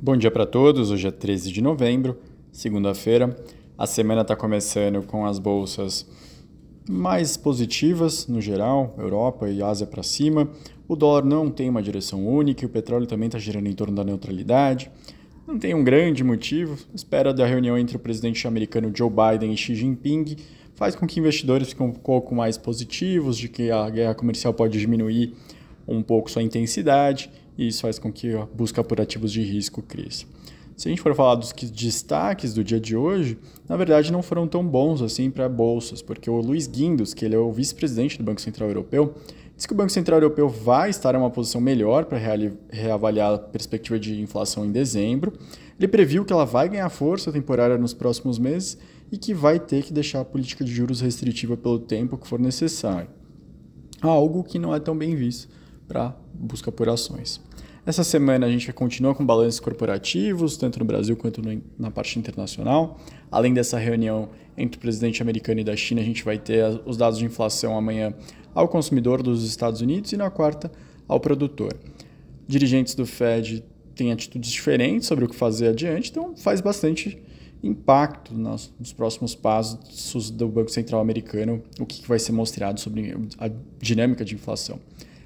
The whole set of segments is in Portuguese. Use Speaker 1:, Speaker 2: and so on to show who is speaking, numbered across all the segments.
Speaker 1: Bom dia para todos. Hoje é 13 de novembro, segunda-feira. A semana está começando com as bolsas mais positivas no geral, Europa e Ásia para cima. O dólar não tem uma direção única, o petróleo também está girando em torno da neutralidade. Não tem um grande motivo. Espera da reunião entre o presidente americano Joe Biden e Xi Jinping faz com que investidores fiquem um pouco mais positivos de que a guerra comercial pode diminuir um pouco sua intensidade e isso faz com que a busca por ativos de risco cresça. Se a gente for falar dos destaques do dia de hoje, na verdade não foram tão bons assim para bolsas, porque o Luiz Guindos, que ele é o vice-presidente do Banco Central Europeu, disse que o Banco Central Europeu vai estar em uma posição melhor para reavaliar a perspectiva de inflação em dezembro. Ele previu que ela vai ganhar força temporária nos próximos meses e que vai ter que deixar a política de juros restritiva pelo tempo que for necessário. Algo que não é tão bem visto para busca por ações. Essa semana a gente continua com balanços corporativos, tanto no Brasil quanto na parte internacional. Além dessa reunião entre o presidente americano e da China, a gente vai ter os dados de inflação amanhã ao consumidor dos Estados Unidos e na quarta ao produtor. Dirigentes do Fed têm atitudes diferentes sobre o que fazer adiante, então faz bastante impacto nos, próximos passos do Banco Central americano, o que vai ser mostrado sobre a dinâmica de inflação.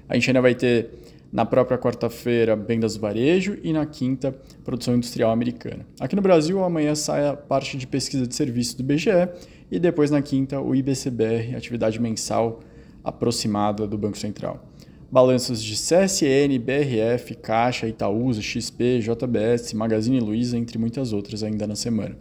Speaker 1: A gente ainda vai ter na própria quarta-feira, vendas do varejo e na quinta, produção industrial americana. Aqui no Brasil, amanhã sai a parte de pesquisa de serviços do BGE e depois na quinta, o IBCBR, atividade mensal aproximada do Banco Central. Balanços de CSN, BRF, Caixa, Itaúsa, XP, JBS, Magazine Luiza, entre muitas outras ainda na semana.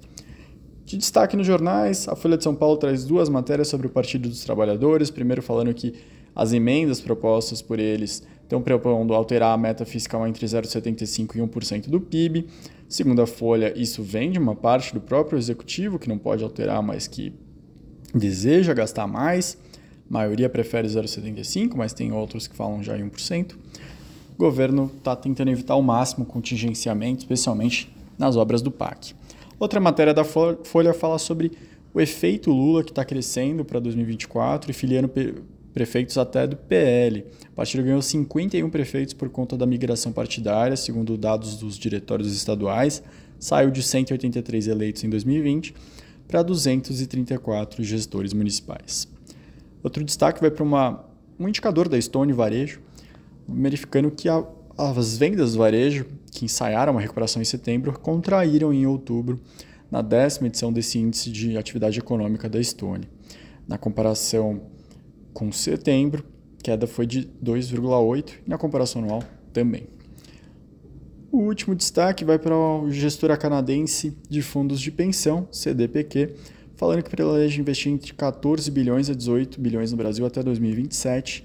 Speaker 1: De destaque nos jornais, a Folha de São Paulo traz duas matérias sobre o Partido dos Trabalhadores. Primeiro, falando que as emendas propostas por eles estão propondo alterar a meta fiscal entre 0,75% e 1% do PIB. Segundo a Folha, isso vem de uma parte do próprio executivo, que não pode alterar, mas que deseja gastar mais. A maioria prefere 0,75%, mas tem outros que falam já em 1%. O governo está tentando evitar ao máximo contingenciamento, especialmente nas obras do PAC. Outra matéria da Folha fala sobre o efeito Lula que está crescendo para 2024 e filiando prefeitos até do PL. O partido ganhou 51 prefeitos por conta da migração partidária, segundo dados dos diretórios estaduais, saiu de 183 eleitos em 2020 para 234 gestores municipais. Outro destaque vai para uma, um indicador da Stone Varejo, verificando que a, as vendas do varejo, que ensaiaram uma recuperação em setembro, contraíram em outubro, na décima edição desse índice de atividade econômica da Stone. Na comparação com setembro, queda foi de 2,8% e na comparação anual também. O último destaque vai para a gestora canadense de fundos de pensão, CDPQ, falando que planeja investir entre 14 bilhões a 18 bilhões no Brasil até 2027.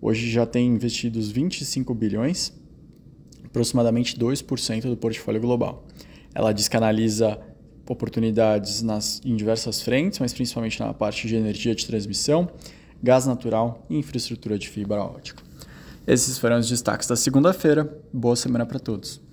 Speaker 1: Hoje já tem investidos 25 bilhões, aproximadamente 2% do portfólio global. Ela diz que analisa oportunidades nas, em diversas frentes, mas principalmente na parte de energia de transmissão, gás natural e infraestrutura de fibra ótica. Esses foram os destaques da segunda-feira. Boa semana para todos.